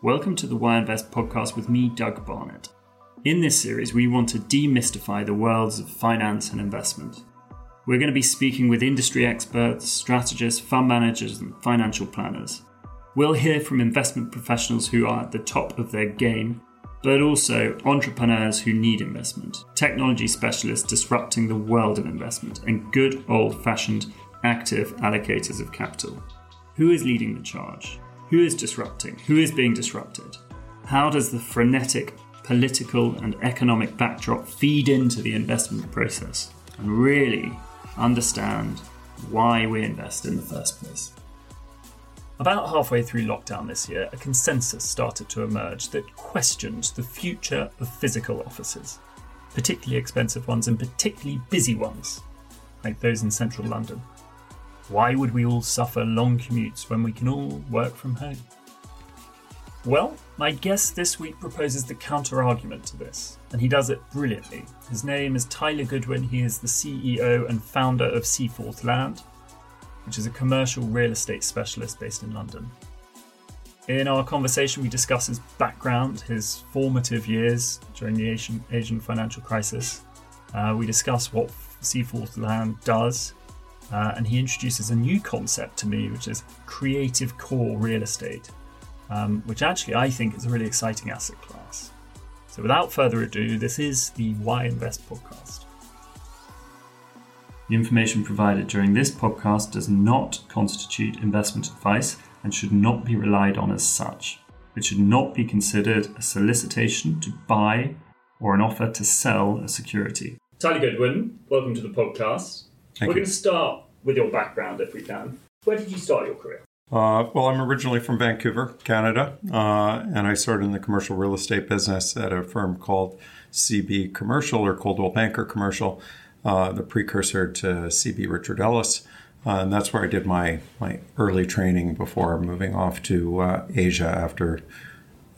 Welcome to the Why Invest podcast with me, Doug Barnett. In this series, we want to demystify the worlds of finance and investment. We're going to be speaking with industry experts, strategists, fund managers, and financial planners. We'll hear from investment professionals who are at the top of their game, but also entrepreneurs who need investment, technology specialists disrupting the world of investment, and good old fashioned active allocators of capital. Who is leading the charge? Who is disrupting? Who is being disrupted? How does the frenetic political and economic backdrop feed into the investment process? And really understand why we invest in the first place. About halfway through lockdown this year, a consensus started to emerge that questioned the future of physical offices, particularly expensive ones and particularly busy ones, like those in central London. Why would we all suffer long commutes when we can all work from home? Well, my guest this week proposes the counter argument to this, and he does it brilliantly. His name is Tyler Goodwin. He is the CEO and founder of Seaforth Land, which is a commercial real estate specialist based in London. In our conversation, we discuss his background, his formative years during the Asian, Asian financial crisis. Uh, we discuss what Seaforth Land does, uh, and he introduces a new concept to me, which is creative core real estate, um, which actually I think is a really exciting asset class. So, without further ado, this is the Why Invest podcast. The information provided during this podcast does not constitute investment advice and should not be relied on as such. It should not be considered a solicitation to buy or an offer to sell a security. Tyler Goodwin, welcome to the podcast. Thank We're you. going to start with your background if we can. Where did you start your career? Uh, well, I'm originally from Vancouver, Canada, uh, and I started in the commercial real estate business at a firm called CB Commercial or Coldwell Banker Commercial, uh, the precursor to CB Richard Ellis. Uh, and that's where I did my, my early training before moving off to uh, Asia after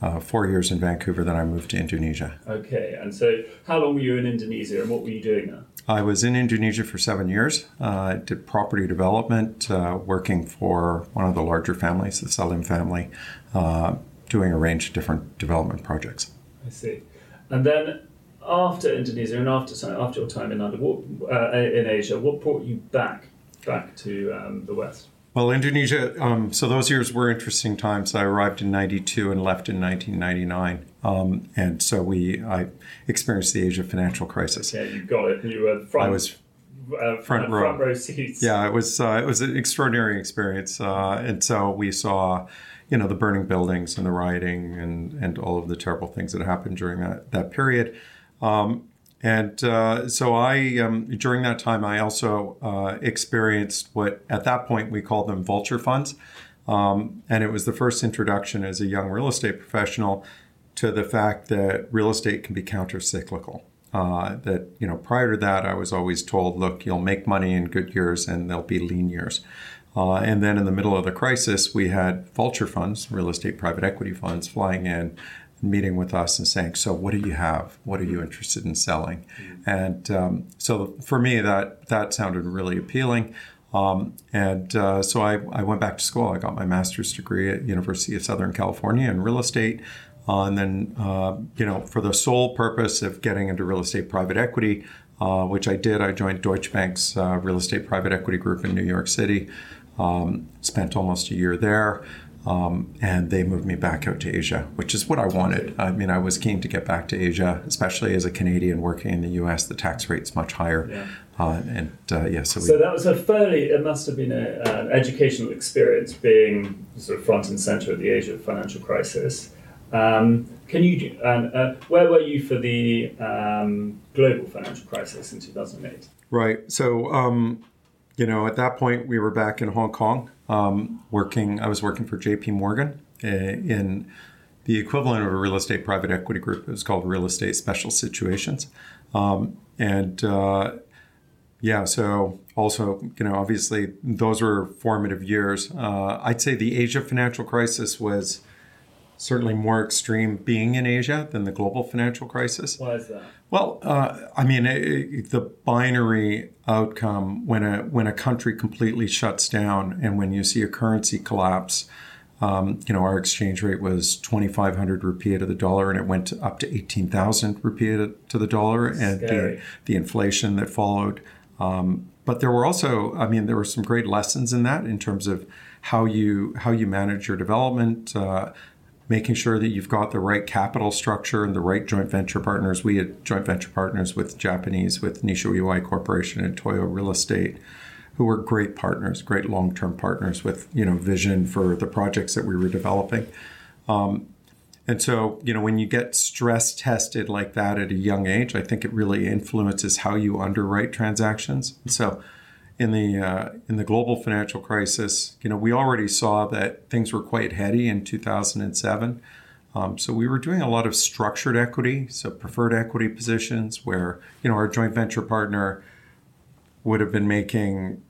uh, four years in Vancouver. Then I moved to Indonesia. Okay, and so how long were you in Indonesia and what were you doing there? I was in Indonesia for seven years. Uh, I did property development, uh, working for one of the larger families, the Salim family, uh, doing a range of different development projects. I see. And then after Indonesia and after after your time in London, what, uh, in Asia, what brought you back back to um, the West? Well, Indonesia, um, so those years were interesting times. I arrived in 92 and left in 1999. Um, and so we, I experienced the Asia financial crisis. Yeah, you got it. You were front, I was uh, front row. front row seats. Yeah, it was uh, it was an extraordinary experience, uh, and so we saw, you know, the burning buildings and the rioting and and all of the terrible things that happened during that that period. Um, and uh, so I, um, during that time, I also uh, experienced what at that point we called them vulture funds, um, and it was the first introduction as a young real estate professional to the fact that real estate can be counter-cyclical. Uh, that you know, prior to that, I was always told, "Look, you'll make money in good years, and there'll be lean years." Uh, and then in the middle of the crisis, we had vulture funds, real estate private equity funds, flying in, meeting with us and saying, "So, what do you have? What are you interested in selling?" And um, so, for me, that that sounded really appealing. Um, and uh, so I, I went back to school. I got my master's degree at University of Southern California in real estate. Uh, and then, uh, you know, for the sole purpose of getting into real estate private equity, uh, which I did, I joined Deutsche Bank's uh, real estate private equity group in New York City. Um, spent almost a year there. Um, and they moved me back out to Asia, which is what I wanted. I mean, I was keen to get back to Asia, especially as a Canadian working in the U.S. The tax rate's much higher, Yeah. uh, and uh, yeah, so, So that was a fairly. It must have been a, an educational experience, being sort of front and center of the Asia financial crisis. Um, can you? And uh, where were you for the um, global financial crisis in two thousand eight? right. So, um, you know, at that point, we were back in Hong Kong, um, working. I was working for J.P. Morgan uh, in the equivalent of a real estate private equity group. It was called Real Estate Special Situations, um, and uh, yeah. So also, you know, obviously, those were formative years. Uh, I'd say the Asia financial crisis was certainly more extreme being in Asia than the global financial crisis. Why is that? Well, uh, I mean, it, it- the binary outcome when a when a country completely shuts down and when you see a currency collapse, Um, you know, our exchange rate was 2,500 rupiah to the dollar, and it went up to 18,000 rupiah to the dollar, and the, the, inflation that followed. Um, but there were also, I mean, there were some great lessons in that in terms of how you how you manage your development, uh, making sure that you've got the right capital structure and the right joint venture partners. We had joint venture partners with Japanese, with Nissho Iwai Corporation and Toyo Real Estate who were great partners, great long-term partners with you know vision for the projects that we were developing. Um, and so, you know, when you get stress tested like that at a young age, I think it really influences how you underwrite transactions. So, in the uh, in the global financial crisis, you know, we already saw that things were quite heady in 2007. Um, so we were doing a lot of structured equity, so preferred equity positions, where you know our joint venture partner would have been making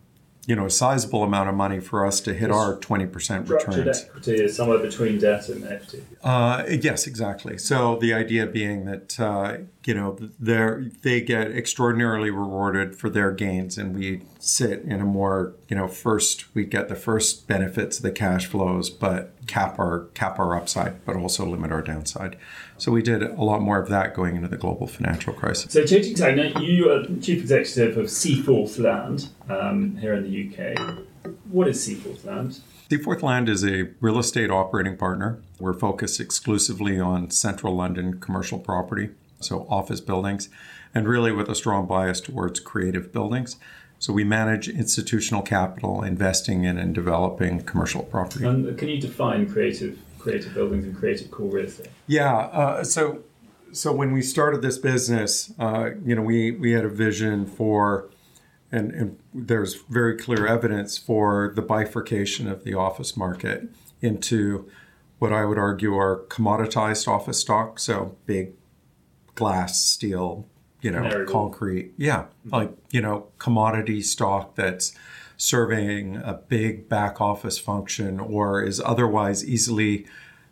you know a sizable amount of money for us to hit our 20% returns. equity is somewhere between debt and equity. Uh, yes, exactly. So the idea being that uh, you know they they get extraordinarily rewarded for their gains, and we sit in a more you know first we get the first benefits of the cash flows, but cap our cap our upside, but also limit our downside. So we did a lot more of that going into the global financial crisis. So changing tack, now you are chief executive of Seaforth Land um, here in the UK. What is Seaforth Land? Seaforth Land is a real estate operating partner. We're focused exclusively on central London commercial property, so office buildings, and really with a strong bias towards creative buildings. So we manage institutional capital, investing in and developing commercial property. And can you define creative creative buildings and creative core real estate? Yeah. Uh, so so when we started this business, uh, you know, we we had a vision for, and, and there's very clear evidence for the bifurcation of the office market into what I would argue are commoditized office stock. So big glass, steel, you know, concrete. Yeah, mm-hmm. like you know, commodity stock that's serving a big back office function or is otherwise easily,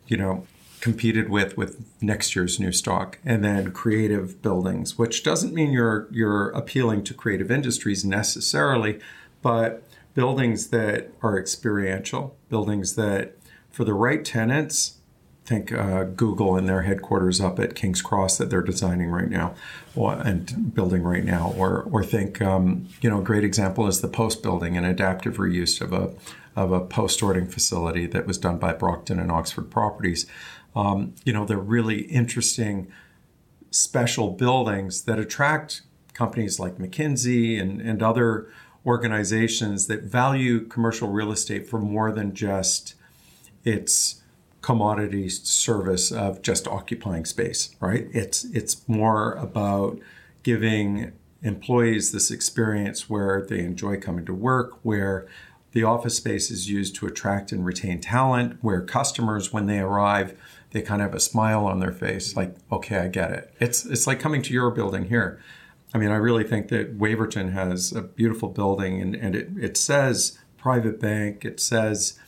you know, competed with with next year's new stock and then creative buildings which doesn't mean you're you're appealing to creative industries necessarily but buildings that are experiential buildings that for the right tenants think uh, Google and their headquarters up at King's Cross that they're designing right now and building right now, or or think um, you know a great example is the Post building, an adaptive reuse of a of a post sorting facility that was done by Brockton and Oxford Properties. Um, you know, they're really interesting, special buildings that attract companies like McKinsey and, and other organizations that value commercial real estate for more than just its commodity service of just occupying space, right? It's it's more about giving employees this experience where they enjoy coming to work, where the office space is used to attract and retain talent, where customers when they arrive, they kind of have a smile on their face like, "Okay, I get it." It's it's like coming to your building here. I mean, I really think that Waverton has a beautiful building and, and it, it says private bank, it says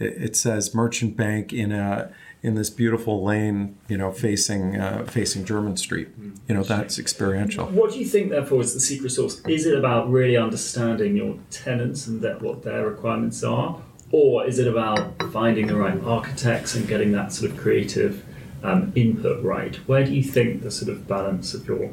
it, says merchant bank in a in this beautiful lane, you know, facing uh, facing Jermyn Street. You know, that's experiential. What do you think, therefore, is the secret sauce? Is it about really understanding your tenants and that, what their requirements are, or is it about finding the right architects and getting that sort of creative um, input right? Where do you think the sort of balance of your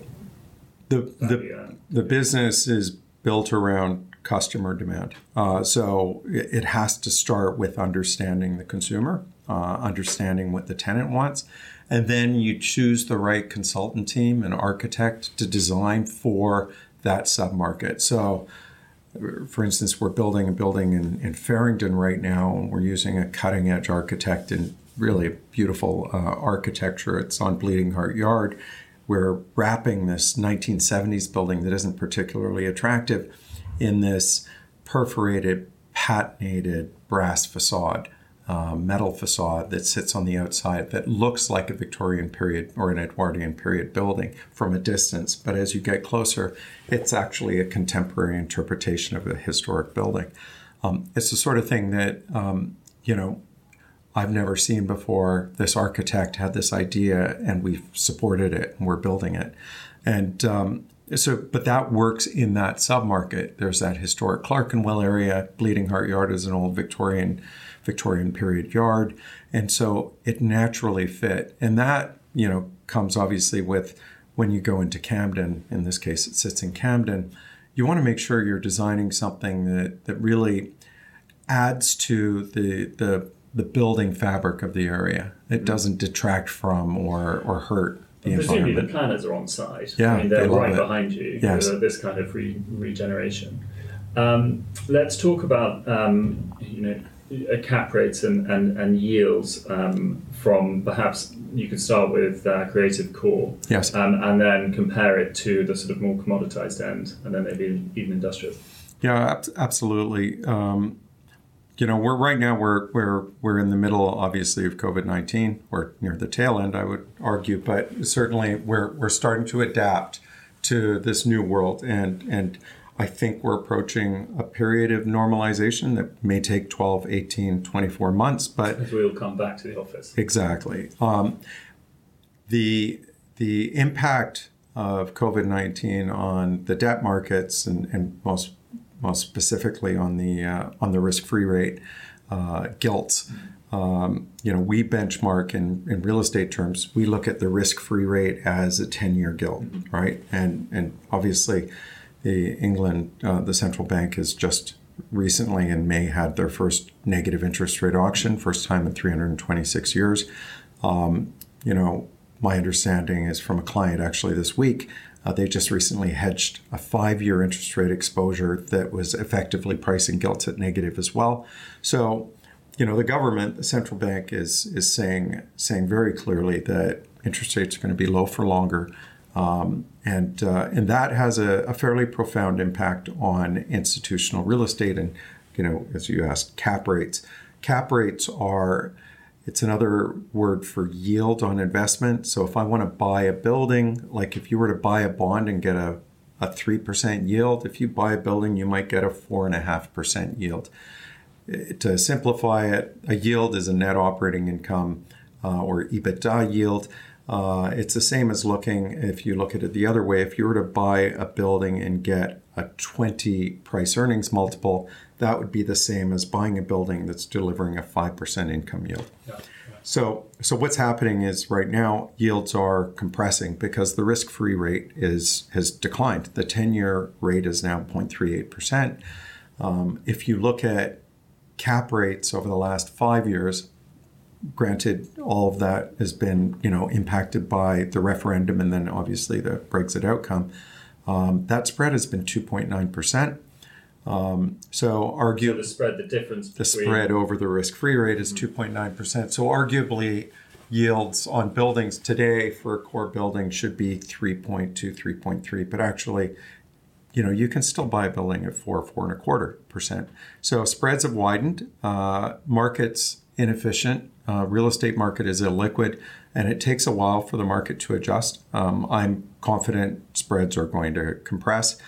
the the, the business is built around customer demand. Uh, so it has to start with understanding the consumer, uh, understanding what the tenant wants, and then you choose the right consultant team and architect to design for that submarket. So, for instance, we're building a building in, in Farringdon right now, and we're using a cutting edge architect and really beautiful uh, architecture. It's on Bleeding Heart Yard. We're wrapping this 1970s building that isn't particularly attractive in this perforated, patinated brass facade, uh, metal facade that sits on the outside that looks like a Victorian period or an Edwardian period building from a distance. But as you get closer, it's actually a contemporary interpretation of a historic building. Um, it's the sort of thing that, um, you know, I've never seen before. This architect had this idea and we've supported it and we're building it. And um, so, but that works in that submarket. There's that historic Clerkenwell area. Bleeding Heart Yard is an old Victorian Victorian period yard, and so it naturally fit. And that you know comes obviously with when you go into Camden. In this case, it sits in Camden. You want to make sure you're designing something that that really adds to the the the building fabric of the area. It mm-hmm. doesn't detract from or or hurt Presumably the planners are on site. Yeah, I mean, they're they right it. behind you. Yes. uh, this kind of re- regeneration. Um, let's talk about um, you know cap rates and, and, and yields um, from perhaps you could start with uh, creative core Yes. um, and then compare it to the sort of more commoditized end and then maybe even industrial. Yeah, ab- absolutely. Um, you know, we're right now we're we're we're in the middle, obviously, of COVID nineteen. We're near the tail end, I would argue, but certainly we're we're starting to adapt to this new world, and and I think we're approaching a period of normalization that may take 12, 18, 24 months, but As we all come back to the office. Exactly. Um, the the impact of COVID nineteen on the debt markets and, and most most specifically on the uh, on the risk free rate uh, gilts. Um, you know, we benchmark in, in real estate terms. We look at the risk free rate as a ten year gilt, right? And and obviously, the England uh, the central bank has just recently in May had their first negative interest rate auction, first time in 326 years. Um, you know, my understanding is from a client actually this week, uh, they just recently hedged a five year interest rate exposure that was effectively pricing gilts at negative as well. So, you know, the government, the central bank is is saying saying very clearly that interest rates are going to be low for longer. Um, and uh, and that has a, a fairly profound impact on institutional real estate and you know as you asked cap rates cap rates are it's another word for yield on investment. So if i want to buy a building like if you were to buy a bond and get a, a 3% yield if you buy a building you might get a 4.5% yield. To simplify it a yield is a net operating income uh, or ebitda yield. Uh, it's the same as looking if you look at it the other way if you were to buy a building and get a 20 price earnings multiple that would be the same as buying a building that's delivering a 5% income yield so, so what's happening is right now yields are compressing because the risk-free rate is has declined. The ten-year rate is now 0.38 percent. Um, if you look at cap rates over the last five years, granted, all of that has been you know impacted by the referendum and then obviously the Brexit outcome. Um, that spread has been 2.9 percent. Um, so, argue So the spread, the difference the spread over the risk-free rate is 2.9%. So arguably, yields on buildings today for a core building should be 3.2, 3.3, but actually, you know, you can still buy a building at four, four and a quarter percent. So spreads have widened. Uh, markets inefficient. Uh, real estate market is illiquid, and it takes a while for the market to adjust. Um, I'm confident spreads are going to compress,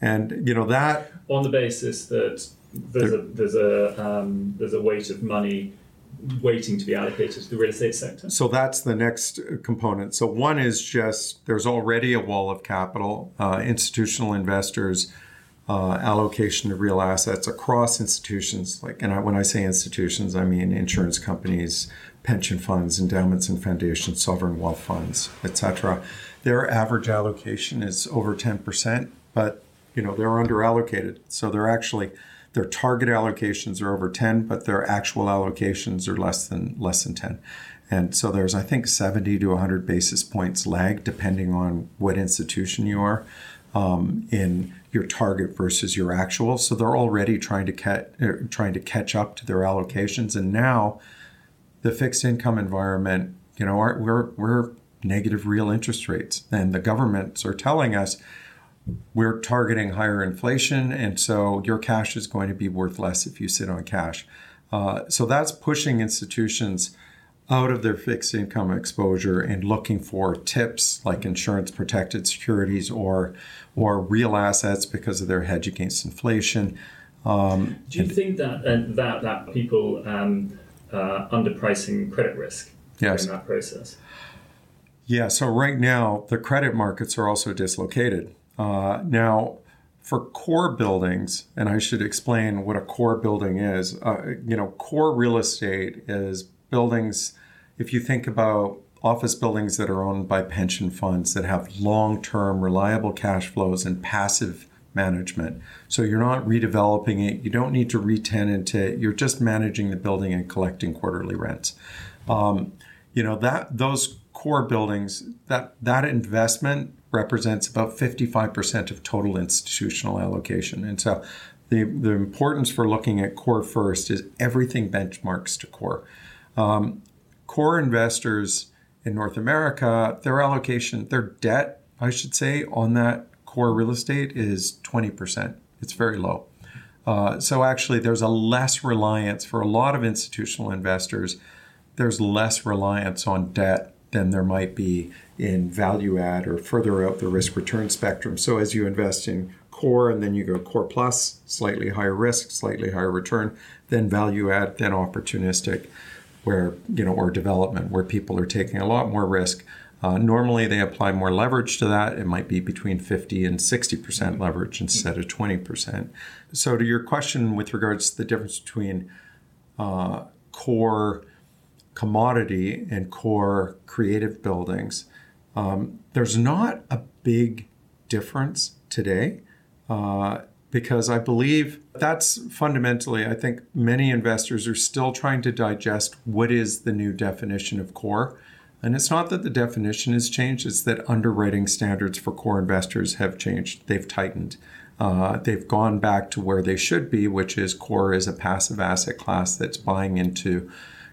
and you know that on the basis that there's a there's a um, there's a weight of money waiting to be allocated to the real estate sector. So that's the next component. So one is just there's already a wall of capital, uh, institutional investors, uh, allocation of real assets across institutions. Like, and I, when I say institutions, I mean insurance companies, pension funds, endowments and foundations, sovereign wealth funds, etc. Their average allocation is over ten percent, but you know they're under allocated. So they're actually their target allocations are over 10 but their actual allocations are less than less than 10 and so there's i think 70 to 100 basis points lag depending on what institution you are um, in your target versus your actual so they're already trying to catch er, trying to catch up to their allocations and now the fixed income environment you know our, we're we're negative real interest rates and the governments are telling us we're targeting higher inflation, and so your cash is going to be worth less if you sit on cash. Uh, so that's pushing institutions out of their fixed income exposure and looking for tips like insurance protected securities or or real assets because of their hedge against inflation. Um, Do you think that uh, that that people um, uh, underpricing credit risk Yes. in that process? Yeah, so right now the credit markets are also dislocated. Uh, now, for core buildings, and I should explain what a core building is. Uh, you know, core real estate is buildings. If you think about office buildings that are owned by pension funds that have long-term, reliable cash flows and passive management. So you're not redeveloping it. You don't need to retenant it. You're just managing the building and collecting quarterly rents. Um, you know that those core buildings that that investment represents about 55% of total institutional allocation. And so the, the importance for looking at core first is everything benchmarks to core. Um, core investors in North America, their allocation, their debt, I should say, on that core real estate is 20%. It's very low. Uh, so actually, there's a less reliance for a lot of institutional investors. There's less reliance on debt than there might be in value add or further out the risk return spectrum. So as you invest in core and then you go core plus, slightly higher risk, slightly higher return, then value add, then opportunistic, where you know, or development, where people are taking a lot more risk. Uh, normally, they apply more leverage to that. It might be between 50 and 60% leverage instead of 20%. So, to your question with regards to the difference between uh, core commodity and core creative buildings, um, there's not a big difference today uh, because I believe that's fundamentally, I think many investors are still trying to digest what is the new definition of core. And it's not that the definition has changed, it's that underwriting standards for core investors have changed. They've tightened. Uh, they've gone back to where they should be, which is core is a passive asset class that's buying into,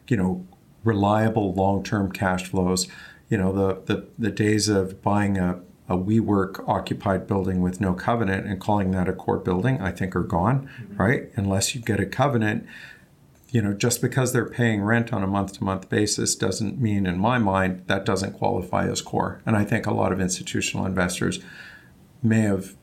you know, reliable long-term cash flows. You know, the the, the days of buying a a WeWork occupied building with no covenant and calling that a core building, I think are gone, mm-hmm. right? Unless you get a covenant, you know, just because they're paying rent on a month to month basis doesn't mean, in my mind, that doesn't qualify as core. And I think a lot of institutional investors may have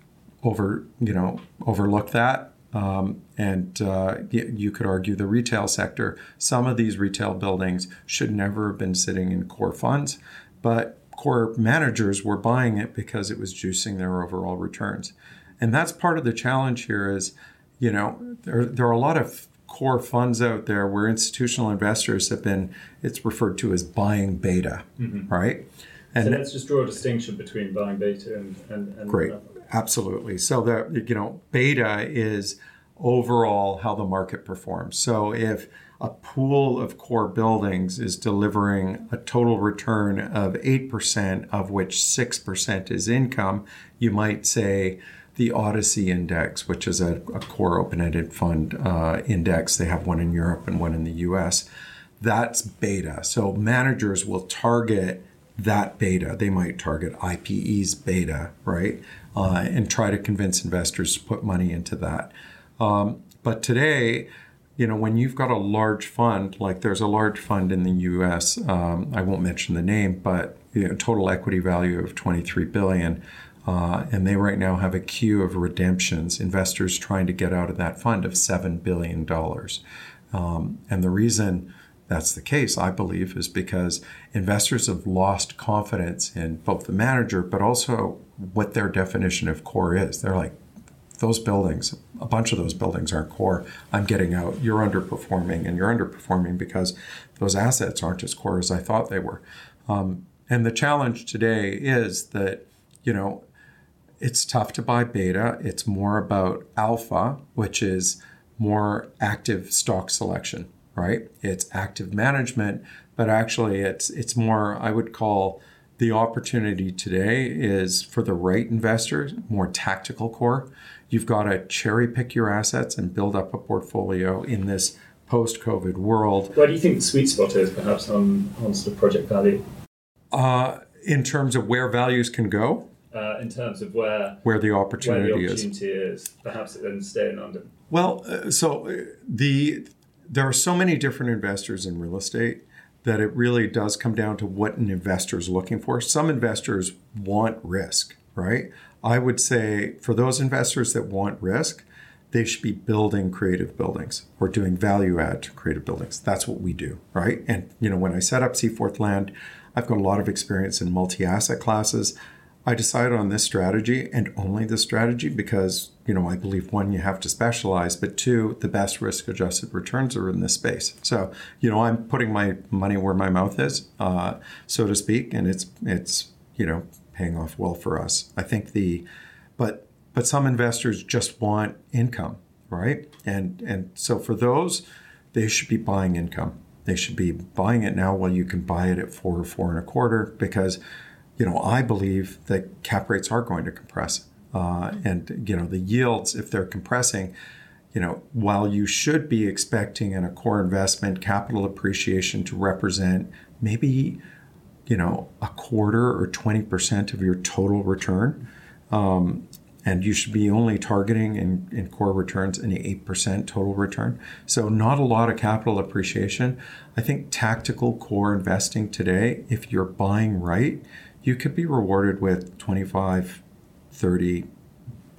over, you know, overlooked that um, and uh, you could argue the retail sector. Some of these retail buildings should never have been sitting in core funds, but core managers were buying it because it was juicing their overall returns. And that's part of the challenge here is, you know, there, there are a lot of core funds out there where institutional investors have been, it's referred to as buying beta, mm-hmm. right? And so let's just draw a distinction between buying beta and, and, and great. Absolutely. So that you know, beta is overall how the market performs. So if a pool of core buildings is delivering a total return of 8%, of which 6% is income, you might say the ODCE Index, which is a, a core open ended fund uh, index, they have one in Europe and one in the US. That's beta. So managers will target that beta. They might target IPD's beta, right? Uh, and try to convince investors to put money into that. Um, but today, you know, when you've got a large fund, like there's a large fund in the U.S. Um, I won't mention the name, but you know, total equity value of 23 billion, uh, and they right now have a queue of redemptions, investors trying to get out of that fund of seven billion dollars. Um, and the reason that's the case, I believe, is because investors have lost confidence in both the manager, but also what their definition of core is. They're like, those buildings, a bunch of those buildings aren't core. I'm getting out. You're underperforming, and you're underperforming because those assets aren't as core as I thought they were. Um, and the challenge today is that, you know, it's tough to buy beta. It's more about alpha, which is more active stock selection right? It's active management, but actually it's it's more I would call the opportunity today is for the right investors, more tactical core. You've got to cherry pick your assets and build up a portfolio in this post-COVID world. Where do you think the sweet spot is, perhaps on, on sort of project value? Uh, in terms of where values can go. Uh, in terms of where where the opportunity, where the opportunity is. is. perhaps then stay in London. Well, uh, so uh, the there are so many different investors in real estate that it really does come down to what an investor is looking for. Some investors want risk, right? I would say for those investors that want risk, they should be building creative buildings or doing value add to creative buildings. That's what we do, right? And you know, when I set up Seaforth Land, I've got a lot of experience in multi-asset classes. I decided on this strategy and only this strategy because, you know, I believe one, you have to specialize, but two, the best risk adjusted returns are in this space. So, you know, I'm putting my money where my mouth is, uh, so to speak, and it's, it's, you know, paying off well for us. I think the, but, but some investors just want income, right? And, and so for those, they should be buying income. They should be buying it now while you can buy it at four or four and a quarter because you know, I believe that cap rates are going to compress. Uh, and, you know, the yields, if they're compressing, you know, while you should be expecting in a core investment capital appreciation to represent maybe, you know, a quarter or 20% of your total return, um, and you should be only targeting in, in core returns an 8% total return. So, not a lot of capital appreciation. I think tactical core investing today, if you're buying right, you could be rewarded with 25, 30,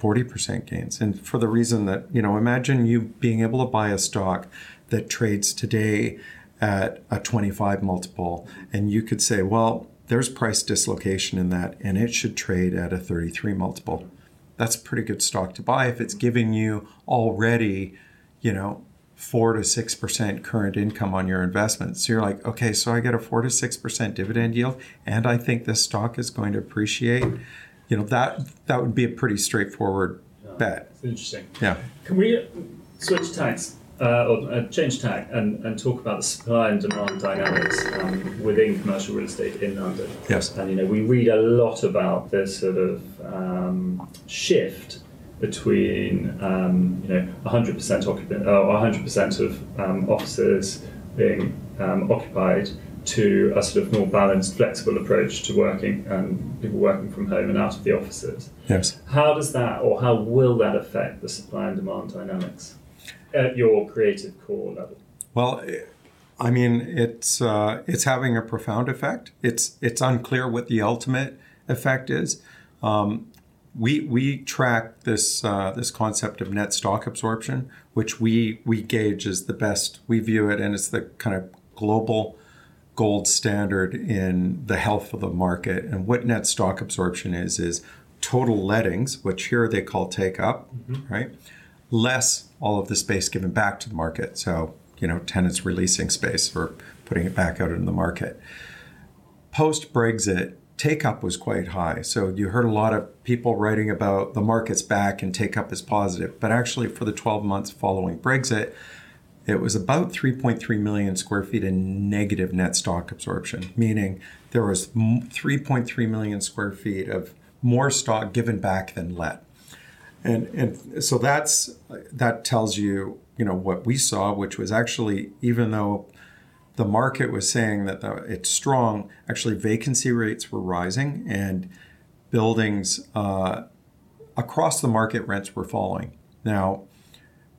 40% gains. And for the reason that, you know, imagine you being able to buy a stock that trades today at a 25 multiple, and you could say, well, there's price dislocation in that, and it should trade at a 33 multiple. That's a pretty good stock to buy if it's giving you already, you know, four to six percent current income on your investments. So you're like, okay, so I get a four to six percent dividend yield, and I think this stock is going to appreciate. You know that that would be a pretty straightforward bet. It's interesting. Yeah. Can we switch tags uh, or uh, change tag and, and talk about the supply and demand dynamics um, within commercial real estate in London? Yes. And you know we read a lot about this sort of um, shift between um, you know 100% occupant or 100% of um, offices being um, occupied to a sort of more balanced, flexible approach to working and people working from home and out of the offices. Yes. How does that, or how will that affect the supply and demand dynamics at your creative core level? Well. I mean, it's uh, it's having a profound effect. It's it's unclear what the ultimate effect is. Um, we we track this uh, this concept of net stock absorption, which we we gauge as the best. We view it, and it's the kind of global gold standard in the health of the market. And what net stock absorption is is total lettings, which here they call take up, mm-hmm. right? Less all of the space given back to the market. So you know, tenants releasing space or putting it back out into the market. Post Brexit, take up was quite high. So you heard a lot of people writing about the market's back and take up is positive. But actually, for the 12 months following Brexit, it was about 3.3 million square feet in negative net stock absorption, meaning there was 3.3 million square feet of more stock given back than let. And, and so that's that tells you you know what we saw, which was actually even though the market was saying that the, it's strong. Actually, vacancy rates were rising, and buildings uh, across the market rents were falling. Now,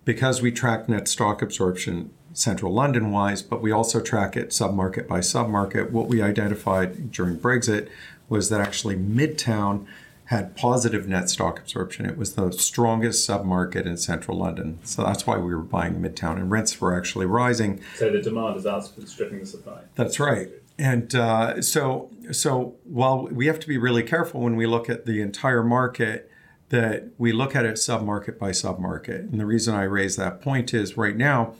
because we track net stock absorption central London wise, but we also track it submarket by submarket, what we identified during Brexit was that actually Midtown had positive net stock absorption. It was the strongest submarket in central London. So that's why we were buying Midtown, and rents were actually rising. So the demand is outstripping the supply. That's right. And uh, so, so while we have to be really careful when we look at the entire market, that we look at it submarket by submarket. And the reason I raise that point is right now,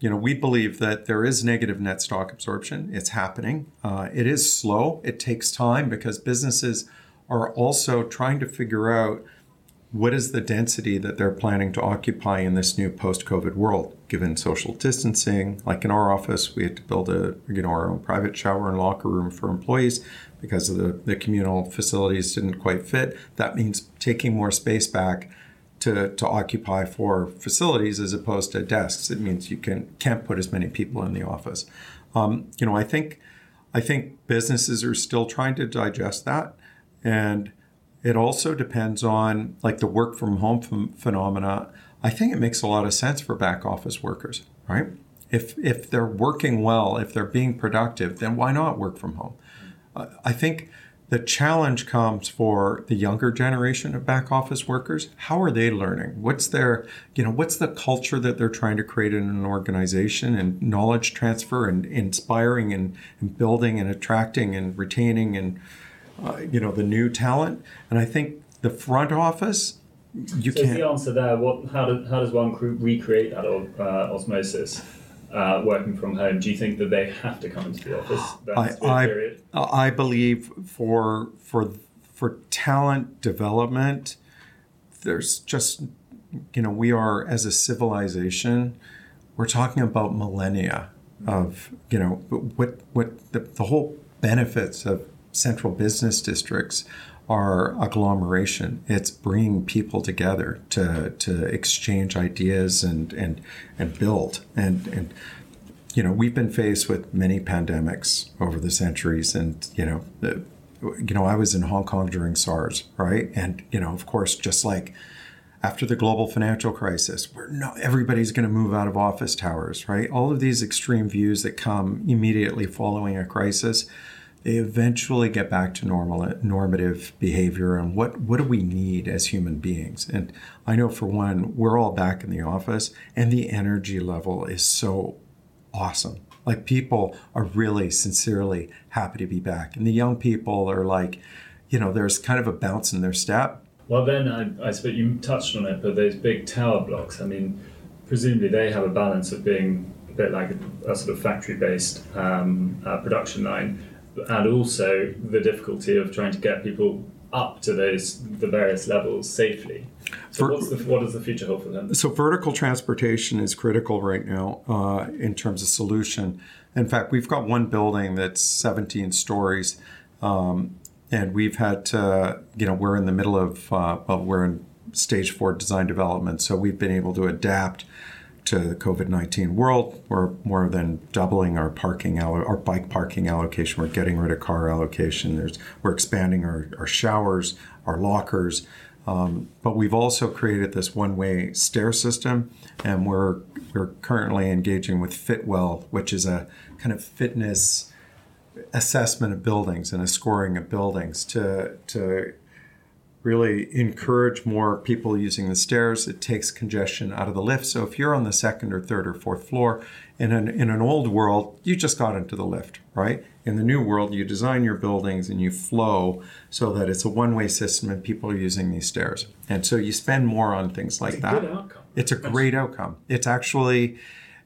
you know, we believe that there is negative net stock absorption. It's happening. Uh, it is slow. It takes time because businesses are also trying to figure out what is the density that they're planning to occupy in this new post-COVID world, given social distancing. Like in our office, we had to build a you know our own private shower and locker room for employees because the, the communal facilities didn't quite fit. That means taking more space back to, to occupy for facilities as opposed to desks. It means you can can't put as many people in the office. Um, you know, I think I think businesses are still trying to digest that. And it also depends on like the work from home phenomena. I think it makes a lot of sense for back office workers, right? If if they're working well, if they're being productive, then why not work from home? I think the challenge comes for the younger generation of back office workers. How are they learning? What's their, you know, what's the culture that they're trying to create in an organization and knowledge transfer and inspiring and, and building and attracting and retaining and uh, you know, the new talent. And I think the front office, you So can't. the answer there? What? How, do, how does one cre- recreate that uh, osmosis? Uh, working from home, do you think that they have to come into the office? That has to be a I, period? I, I believe for for for talent development, there's just you know we are as a civilization, we're talking about millennia of you know what what the, the whole benefits of central business districts are agglomeration. It's bringing people together to to exchange ideas and and and build. And and you know we've been faced with many pandemics over the centuries. And you know the, you know I was in Hong Kong during SARS right? And you know of course just like after the global financial crisis everybody's going to move out of office towers right? All of these extreme views that come immediately following a crisis they eventually get back to normal normative behavior and what what do we need as human beings? And i know for one we're all back in the office and the energy level is so awesome. Like people are really sincerely happy to be back. And the young people are like you know there's kind of a bounce in their step. Well, then I, I suppose you touched on it, but those big tower blocks. I mean, presumably they have a balance of being a bit like a, a sort of factory-based um, uh, production line, and also the difficulty of trying to get people up to those the various levels safely. So, For- what's the, what does the future hold for them? So vertical transportation is critical right now uh, in terms of solution. In fact, we've got one building that's 17 stories, um, and we've had to, you know, we're in the middle of, uh, well, we're in stage four design development, so we've been able to adapt to the COVID 19 world. We're more than doubling our parking, allo- our bike parking allocation. We're getting rid of car allocation. There's, we're expanding our, our showers, our lockers. Um, but we've also created this one-way stair system, and we're we're currently engaging with Fitwel, which is a kind of fitness assessment of buildings and a scoring of buildings to to really encourage more people using the stairs. It takes congestion out of the lift. So if you're on the second or third or fourth floor, in an in an old world, you just got into the lift, right? In the new world, you design your buildings and you flow so that it's a one-way system and people are using these stairs. And so you spend more on things like It's a that. good outcome. It's a great outcome. It's actually,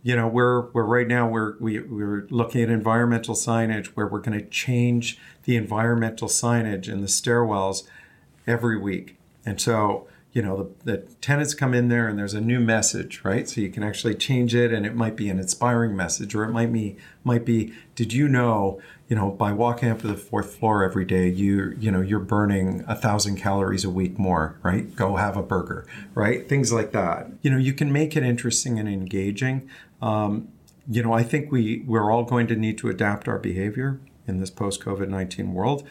you know, we're we're right now we're we, we're looking at environmental signage where we're going to change the environmental signage in the stairwells every week. And so, you know, the, the tenants come in there and there's a new message, right? So you can actually change it and it might be an inspiring message or it might be might be, did you know, you know, by walking up to the fourth floor every day, you you know, you're burning a thousand calories a week more, right? Go have a burger, right? Things like that. You know, you can make it interesting and engaging. Um, you know, I think we we're all going to need to adapt our behavior in this post COVID nineteen world,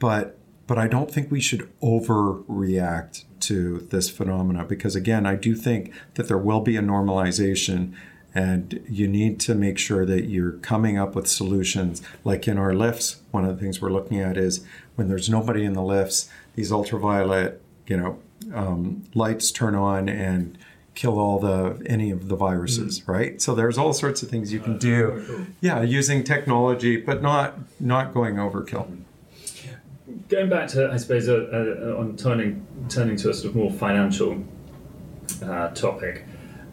but but I don't think we should overreact to this phenomena because again, I do think that there will be a normalization and you need to make sure that you're coming up with solutions. Like in our lifts one of the things we're looking at is when there's nobody in the lifts these ultraviolet you know um, lights turn on and kill all the any of the viruses right? So there's all sorts of things you can do. Yeah using technology but not not going overkill Going back to, I suppose, uh, uh, on turning turning to a sort of more financial uh, topic,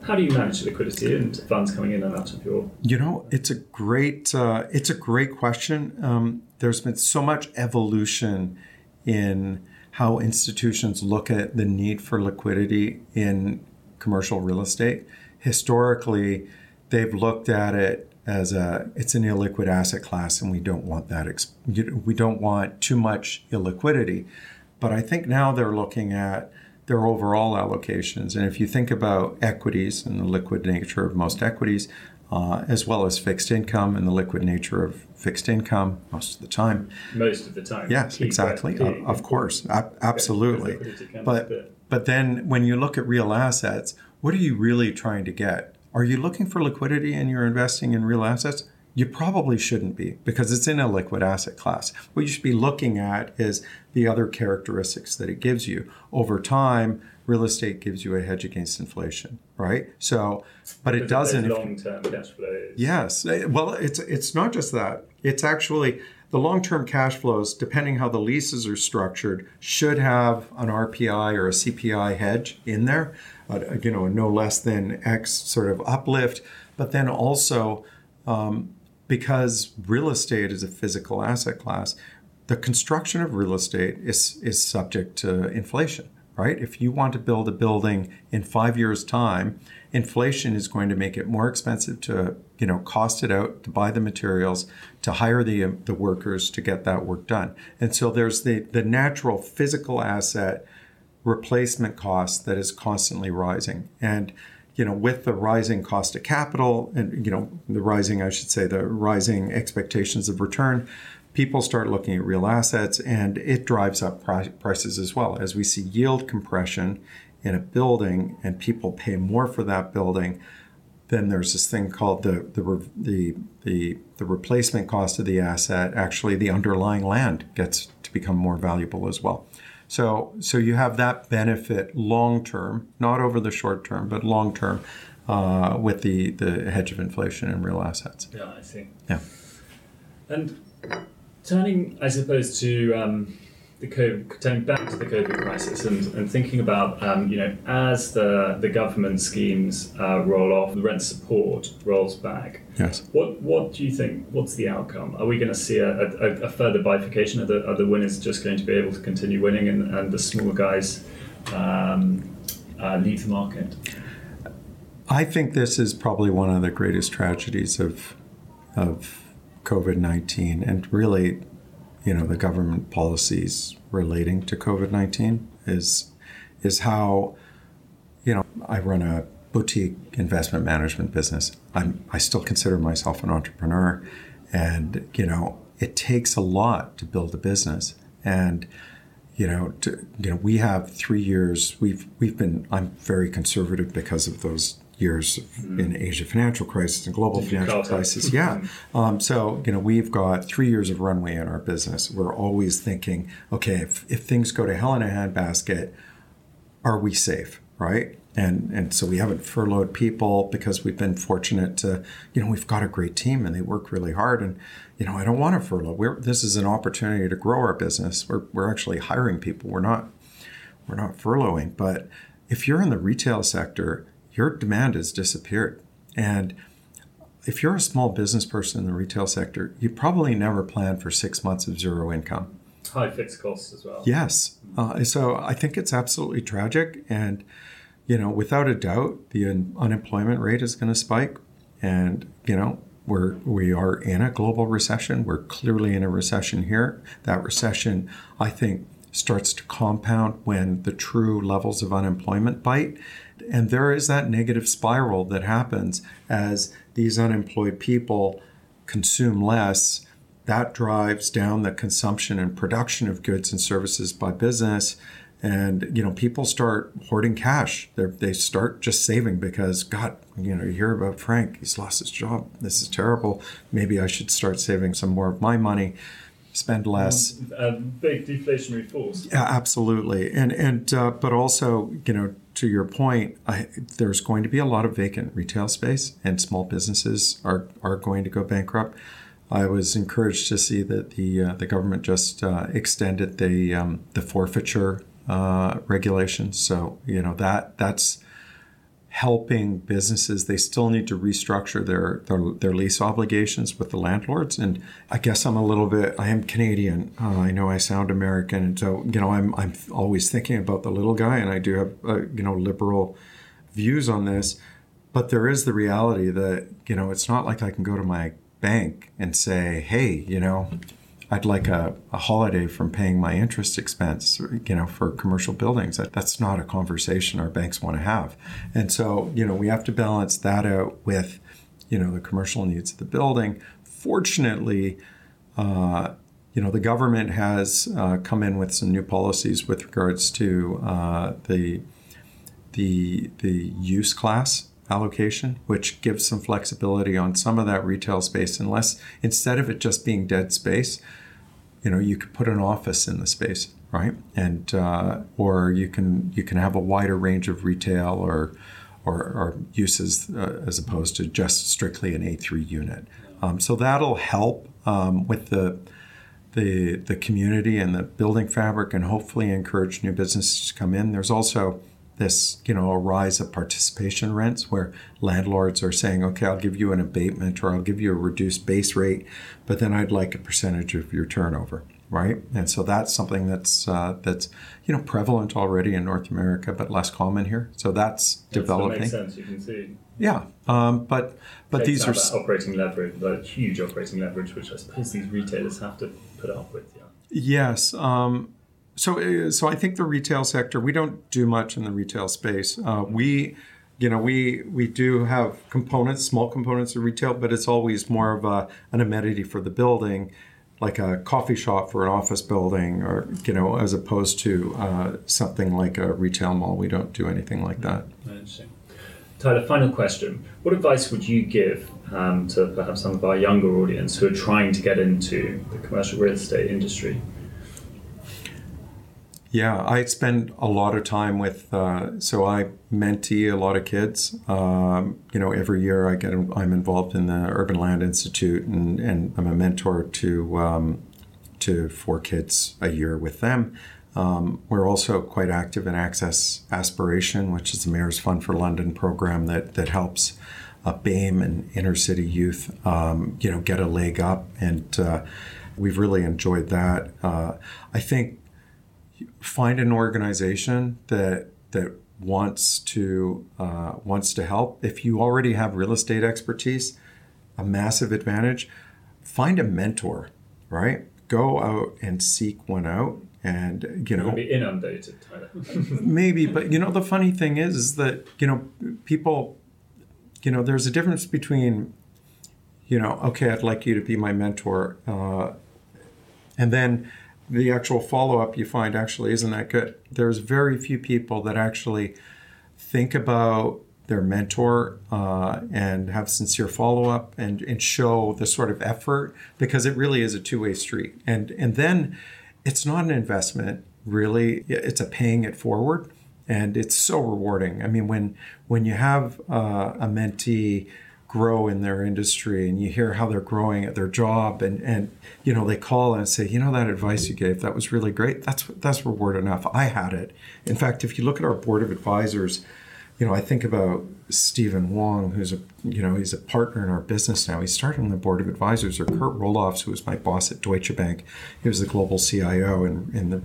how do you manage liquidity and funds coming in and out of your? You know, it's a great uh, it's a great question. Um, there's been so much evolution in how institutions look at the need for liquidity in commercial real estate. Historically, they've looked at it as a it's an illiquid asset class, and we don't want that. Ex- we don't want too much illiquidity. But I think now they're looking at their overall allocations. And if you think about equities and the liquid nature of most equities, uh, as well as fixed income and the liquid nature of fixed income most of the time. Most of the time. Yes, Key exactly. key- Of, of course, Ab- absolutely. liquidity can be a But but then when you look at real assets, what are you really trying to get? Are you looking for liquidity and you're investing in real assets? You probably shouldn't be because it's in a liquid asset class. What you should be looking at is the other characteristics that it gives you. Over time, real estate gives you a hedge against inflation, right? So, but it doesn't. Long term cash flows. Yes. Well, it's it's not just that. It's actually the long-term cash flows, depending how the leases are structured, should have an RPI or a CPI hedge in there, uh, you know, no less than X sort of uplift. But then also, um, because real estate is a physical asset class, the construction of real estate is is subject to inflation, right? If you want to build a building in five years' time, inflation is going to make it more expensive to you know cost it out to buy the materials to hire the the workers to get that work done and so there's the the natural physical asset replacement cost that is constantly rising. And you know with the rising cost of capital and you know the rising i should say the rising expectations of return people start looking at real assets and it drives up prices as well. As we see yield compression in a building and people pay more for that building, then there's this thing called the the the the, the replacement cost of the asset. Actually, the underlying land gets to become more valuable as well. So so you have that benefit long term, not over the short term, but long term, uh, with the the hedge of inflation in real assets. Yeah, I see. Yeah, and turning, I suppose, to um, the COVID, turning back to the COVID crisis and, and thinking about, um, you know, as the, the government schemes uh, roll off, the rent support rolls back. Yes. What what do you think? What's the outcome? Are we going to see a, a, a further bifurcation? Are the, are the winners just going to be able to continue winning and, and the smaller guys um, uh, leave the market? I think this is probably one of the greatest tragedies of of COVID nineteen, and really you know the government policies relating to COVID nineteen is is how you know I run a boutique investment management business. I'm I still consider myself an entrepreneur, and you know it takes a lot to build a business and you know, to, you know, we have three years. We've we've been. I'm very conservative because of those years mm. in Asia financial crisis and global financial crisis. Yeah. Um, so, you know, we've got three years of runway in our business. We're always thinking, okay, if, if things go to hell in a handbasket, are we safe? Right. And, and so we haven't furloughed people because we've been fortunate to, you know, we've got a great team and they work really hard. And, you know, I don't want to furlough. We're, this is an opportunity to grow our business. We're, we're actually hiring people. We're not, we're not furloughing. But if you're in the retail sector, your demand has disappeared. And if you're a small business person in the retail sector, you probably never plan for six months of zero income. High fixed costs as well. Yes. Uh, so I think it's absolutely tragic. And, you know, without a doubt, the un- unemployment rate is going to spike. And, you know, we're, we are in a global recession. We're clearly in a recession here. That recession, I think, starts to compound when the true levels of unemployment bite. And there is that negative spiral that happens as these unemployed people consume less. That drives down the consumption and production of goods and services by business. And you know, people start hoarding cash. They they start just saving because God, you know, you hear about Frank. He's lost his job. This is terrible. Maybe I should start saving some more of my money spend less. A big deflationary force. Yeah, absolutely. And and uh, but also, you know, to your point, I, there's going to be a lot of vacant retail space, and small businesses are are going to go bankrupt. I was encouraged to see that the uh, the government just uh, extended the um, the forfeiture uh, regulations. So you know that that's helping businesses. They still need to restructure their, their, their lease obligations with the landlords. And I guess I'm a little bit. I am Canadian. Uh, I know I sound American, and so you know I'm I'm always thinking about the little guy, and I do have uh, you know liberal views on this. But there is the reality that you know it's not like I can go to my bank and say, hey, you know. I'd like a, a holiday from paying my interest expense, you know, for commercial buildings. That, that's not a conversation our banks want to have. And so, you know, we have to balance that out with, you know, the commercial needs of the building. Fortunately, uh, you know, the government has uh, come in with some new policies with regards to uh, the the the use class allocation, which gives some flexibility on some of that retail space, unless instead of it just being dead space, you know you could put an office in the space right and uh, or you can you can have a wider range of retail or or, or uses uh, as opposed to just strictly an A3 unit um, so that'll help um, with the the the community and the building fabric, and hopefully encourage new businesses to come in. There's also this, you know, a rise of participation rents where landlords are saying, okay, I'll give you an abatement or I'll give you a reduced base rate, but then I'd like a percentage of your turnover, right? And so that's something that's uh, that's you know prevalent already in North America, but less common here. So that's developing. That makes sense. You can see. Yeah, um, but but these are operating leverage, that huge operating leverage, which I suppose these retailers have to put up with. Yeah. Yes. Um, so, uh, so I think the retail sector. We don't do much in the retail space. Uh, we, you know, we we do have components, small components of retail, but it's always more of a, an amenity for the building, like a coffee shop for an office building, or you know, as opposed to uh, something like a retail mall. We don't do anything like that. Interesting. Tyler, final question. What advice would you give um, to perhaps some of our younger audience who are trying to get into the commercial real estate industry? Yeah, I spend a lot of time with. Uh, so I mentee a lot of kids. Um, you know, every year I get I'm involved in the Urban Land Institute, and, and I'm a mentor to um, to four kids a year with them. Um, we're also quite active in Access Aspiration, which is the Mayor's Fund for London program that that helps uh, BAME and inner city youth, um, you know, get a leg up, and uh, we've really enjoyed that. Uh, I think find an organization that that wants to uh, wants to help. If you already have real estate expertise, a massive advantage. Find a mentor, right? Go out and seek one out, and you know, be inundated. maybe, but you know, the funny thing is, is that you know, people, you know, there's a difference between, you know, okay, I'd like you to be my mentor, uh, and then the actual follow up you find actually isn't that good. There's very few people that actually think about their mentor uh, and have sincere follow up and, and show the sort of effort because it really is a two way street. And and then it's not an investment really; it's a paying it forward, and it's so rewarding. I mean, when when you have uh, a mentee grow in their industry and you hear how they're growing at their job and and you know they call and say you know that advice you gave? That was really great. That's that's reward enough. I had it. In fact if you look at our board of advisors you know, I think about Stephen Wong, who's a you know he's a partner in our business now. He started on the board of advisors, or Kurt Roeloffs, who was my boss at Deutsche Bank. He was the global CIO in, in the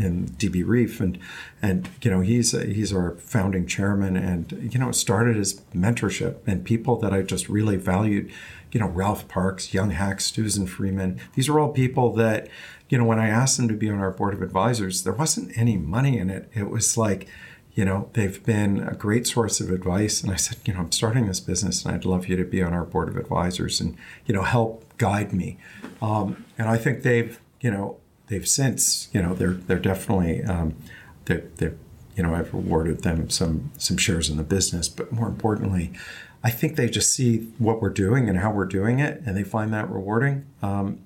in DB RREEF, and and you know he's a, he's our founding chairman. And you know it started as mentorship and people that I just really valued. You know Ralph Parks, Young Hacks, Susan Freeman. These are all people that you know when I asked them to be on our board of advisors, there wasn't any money in it. It was like you know, they've been a great source of advice. And I said, you know, I'm starting this business and I'd love you to be on our board of advisors and, you know, help guide me. Um, and I think they've, you know, they've since, you know, they're, they're definitely, um, they're, they're, you know, I've rewarded them some, some shares in the business, but more importantly, I think they just see what we're doing and how we're doing it and they find that rewarding. Um,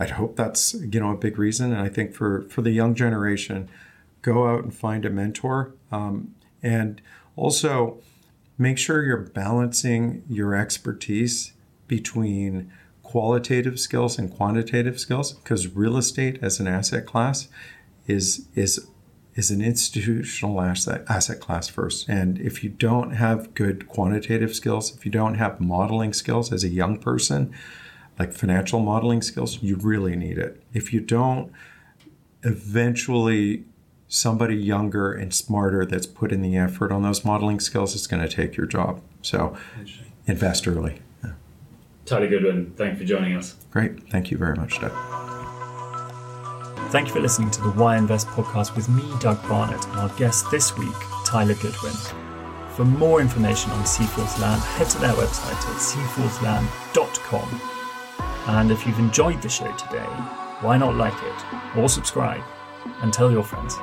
I'd hope that's, you know, a big reason. And I think for, for the young generation, go out and find a mentor. Um, and also make sure you're balancing your expertise between qualitative skills and quantitative skills because real estate as an asset class is is is an institutional asset asset class first and if you don't have good quantitative skills if you don't have modeling skills as a young person like financial modeling skills you really need it if you don't eventually somebody younger and smarter that's put in the effort on those modeling skills is going to take your job. So invest early. Yeah. Tyler Goodwin, thank you for joining us. Great. Thank you very much, Doug. Thank you for listening to the Why Invest podcast with me, Doug Barnett, and our guest this week, Tyler Goodwin. For more information on Seaforth Land, head to their website at seaforthland.com. And if you've enjoyed the show today, why not like it or subscribe and tell your friends.